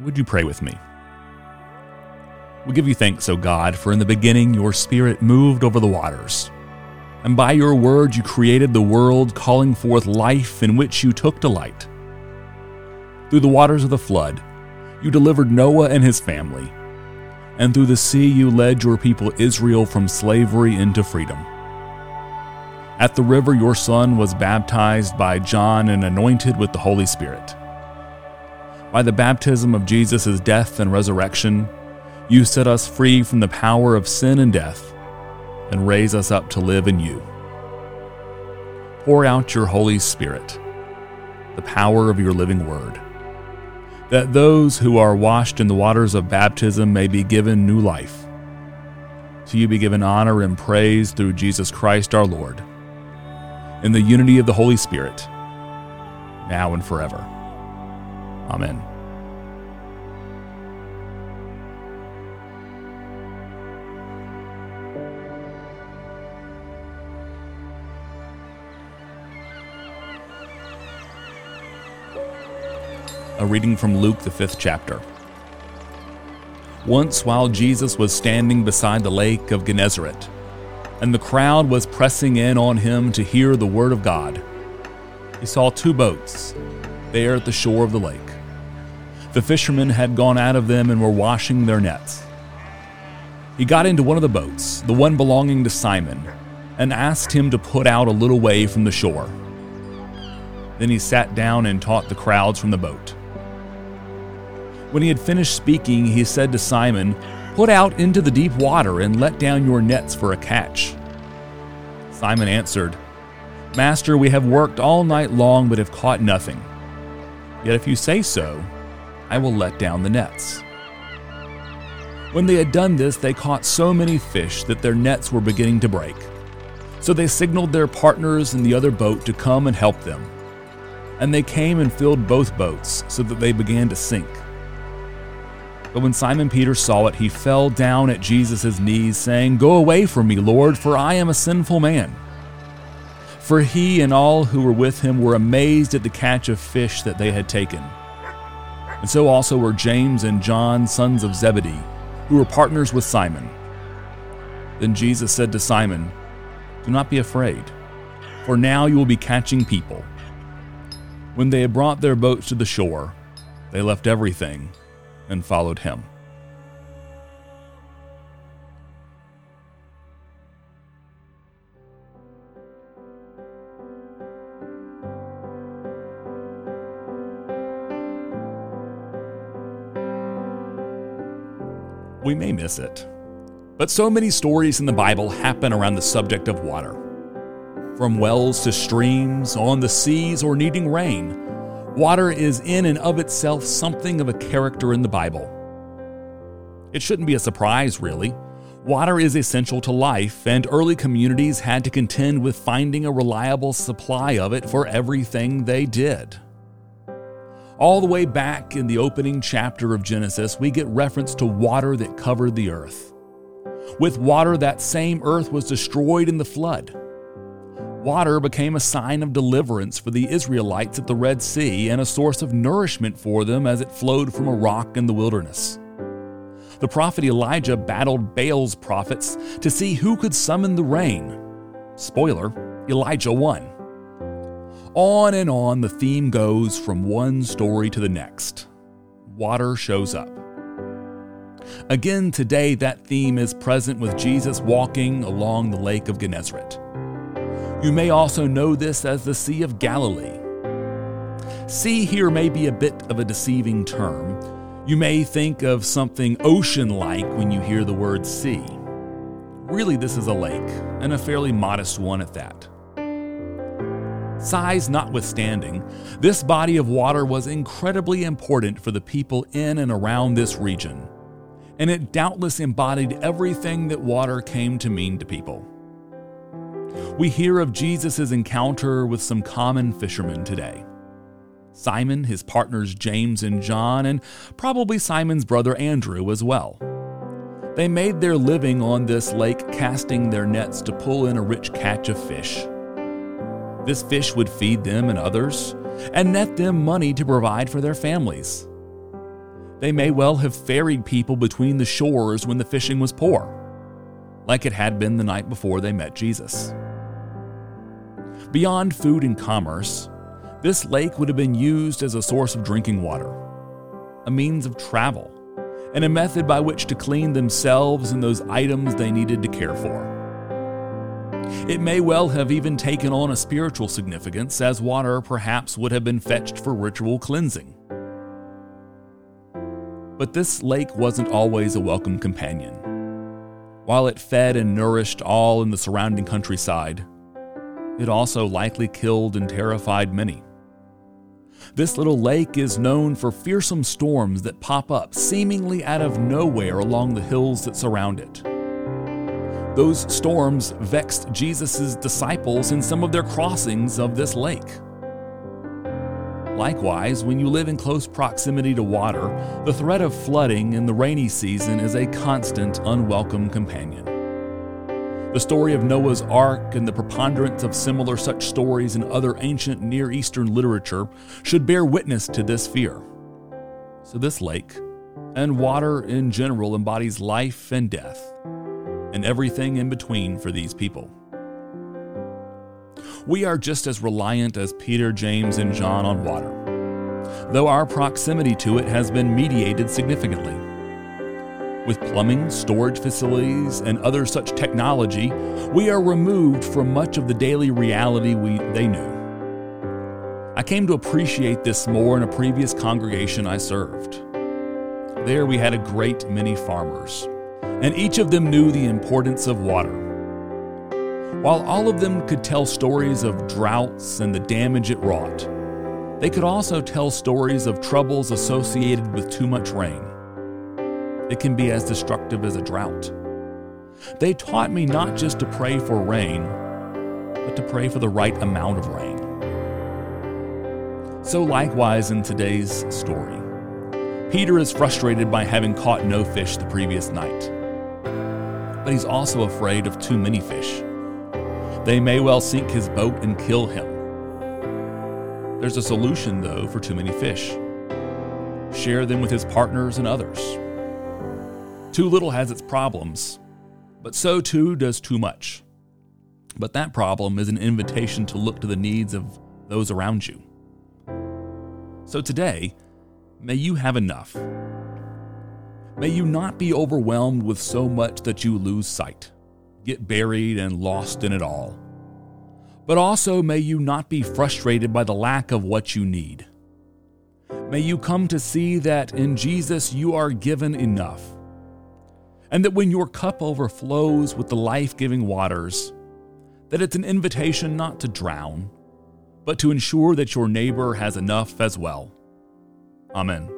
Would you pray with me? We give you thanks, O God, for in the beginning your Spirit moved over the waters. And by your word you created the world, calling forth life in which you took delight. Through the waters of the flood, you delivered Noah and his family. And through the sea, you led your people Israel from slavery into freedom. At the river, your son was baptized by John and anointed with the Holy Spirit. By the baptism of Jesus' death and resurrection, you set us free from the power of sin and death and raise us up to live in you. Pour out your Holy Spirit, the power of your living word, that those who are washed in the waters of baptism may be given new life. To you be given honor and praise through Jesus Christ our Lord, in the unity of the Holy Spirit, now and forever. Amen. A reading from Luke, the fifth chapter. Once, while Jesus was standing beside the lake of Gennesaret, and the crowd was pressing in on him to hear the word of God, he saw two boats there at the shore of the lake. The fishermen had gone out of them and were washing their nets. He got into one of the boats, the one belonging to Simon, and asked him to put out a little way from the shore. Then he sat down and taught the crowds from the boat. When he had finished speaking, he said to Simon, Put out into the deep water and let down your nets for a catch. Simon answered, Master, we have worked all night long but have caught nothing. Yet if you say so, I will let down the nets. When they had done this, they caught so many fish that their nets were beginning to break. So they signaled their partners in the other boat to come and help them. And they came and filled both boats, so that they began to sink. But when Simon Peter saw it, he fell down at Jesus' knees, saying, Go away from me, Lord, for I am a sinful man. For he and all who were with him were amazed at the catch of fish that they had taken. And so also were James and John, sons of Zebedee, who were partners with Simon. Then Jesus said to Simon, Do not be afraid, for now you will be catching people. When they had brought their boats to the shore, they left everything and followed him. We may miss it, but so many stories in the Bible happen around the subject of water. From wells to streams, on the seas, or needing rain, Water is in and of itself something of a character in the Bible. It shouldn't be a surprise, really. Water is essential to life, and early communities had to contend with finding a reliable supply of it for everything they did. All the way back in the opening chapter of Genesis, we get reference to water that covered the earth. With water, that same earth was destroyed in the flood. Water became a sign of deliverance for the Israelites at the Red Sea and a source of nourishment for them as it flowed from a rock in the wilderness. The prophet Elijah battled Baal's prophets to see who could summon the rain. Spoiler Elijah won. On and on the theme goes from one story to the next. Water shows up. Again, today, that theme is present with Jesus walking along the lake of Gennesaret. You may also know this as the Sea of Galilee. Sea here may be a bit of a deceiving term. You may think of something ocean like when you hear the word sea. Really, this is a lake, and a fairly modest one at that. Size notwithstanding, this body of water was incredibly important for the people in and around this region, and it doubtless embodied everything that water came to mean to people. We hear of Jesus' encounter with some common fishermen today. Simon, his partners James and John, and probably Simon's brother Andrew as well. They made their living on this lake casting their nets to pull in a rich catch of fish. This fish would feed them and others, and net them money to provide for their families. They may well have ferried people between the shores when the fishing was poor, like it had been the night before they met Jesus. Beyond food and commerce, this lake would have been used as a source of drinking water, a means of travel, and a method by which to clean themselves and those items they needed to care for. It may well have even taken on a spiritual significance, as water perhaps would have been fetched for ritual cleansing. But this lake wasn't always a welcome companion. While it fed and nourished all in the surrounding countryside, it also likely killed and terrified many. This little lake is known for fearsome storms that pop up seemingly out of nowhere along the hills that surround it. Those storms vexed Jesus' disciples in some of their crossings of this lake. Likewise, when you live in close proximity to water, the threat of flooding in the rainy season is a constant, unwelcome companion. The story of Noah's Ark and the preponderance of similar such stories in other ancient Near Eastern literature should bear witness to this fear. So, this lake, and water in general, embodies life and death, and everything in between for these people. We are just as reliant as Peter, James, and John on water, though our proximity to it has been mediated significantly. With plumbing, storage facilities, and other such technology, we are removed from much of the daily reality we, they knew. I came to appreciate this more in a previous congregation I served. There we had a great many farmers, and each of them knew the importance of water. While all of them could tell stories of droughts and the damage it wrought, they could also tell stories of troubles associated with too much rain it can be as destructive as a drought. They taught me not just to pray for rain, but to pray for the right amount of rain. So, likewise, in today's story, Peter is frustrated by having caught no fish the previous night. But he's also afraid of too many fish. They may well sink his boat and kill him. There's a solution, though, for too many fish share them with his partners and others. Too little has its problems, but so too does too much. But that problem is an invitation to look to the needs of those around you. So today, may you have enough. May you not be overwhelmed with so much that you lose sight, get buried and lost in it all. But also, may you not be frustrated by the lack of what you need. May you come to see that in Jesus you are given enough and that when your cup overflows with the life giving waters, that it's an invitation not to drown, but to ensure that your neighbor has enough as well. Amen.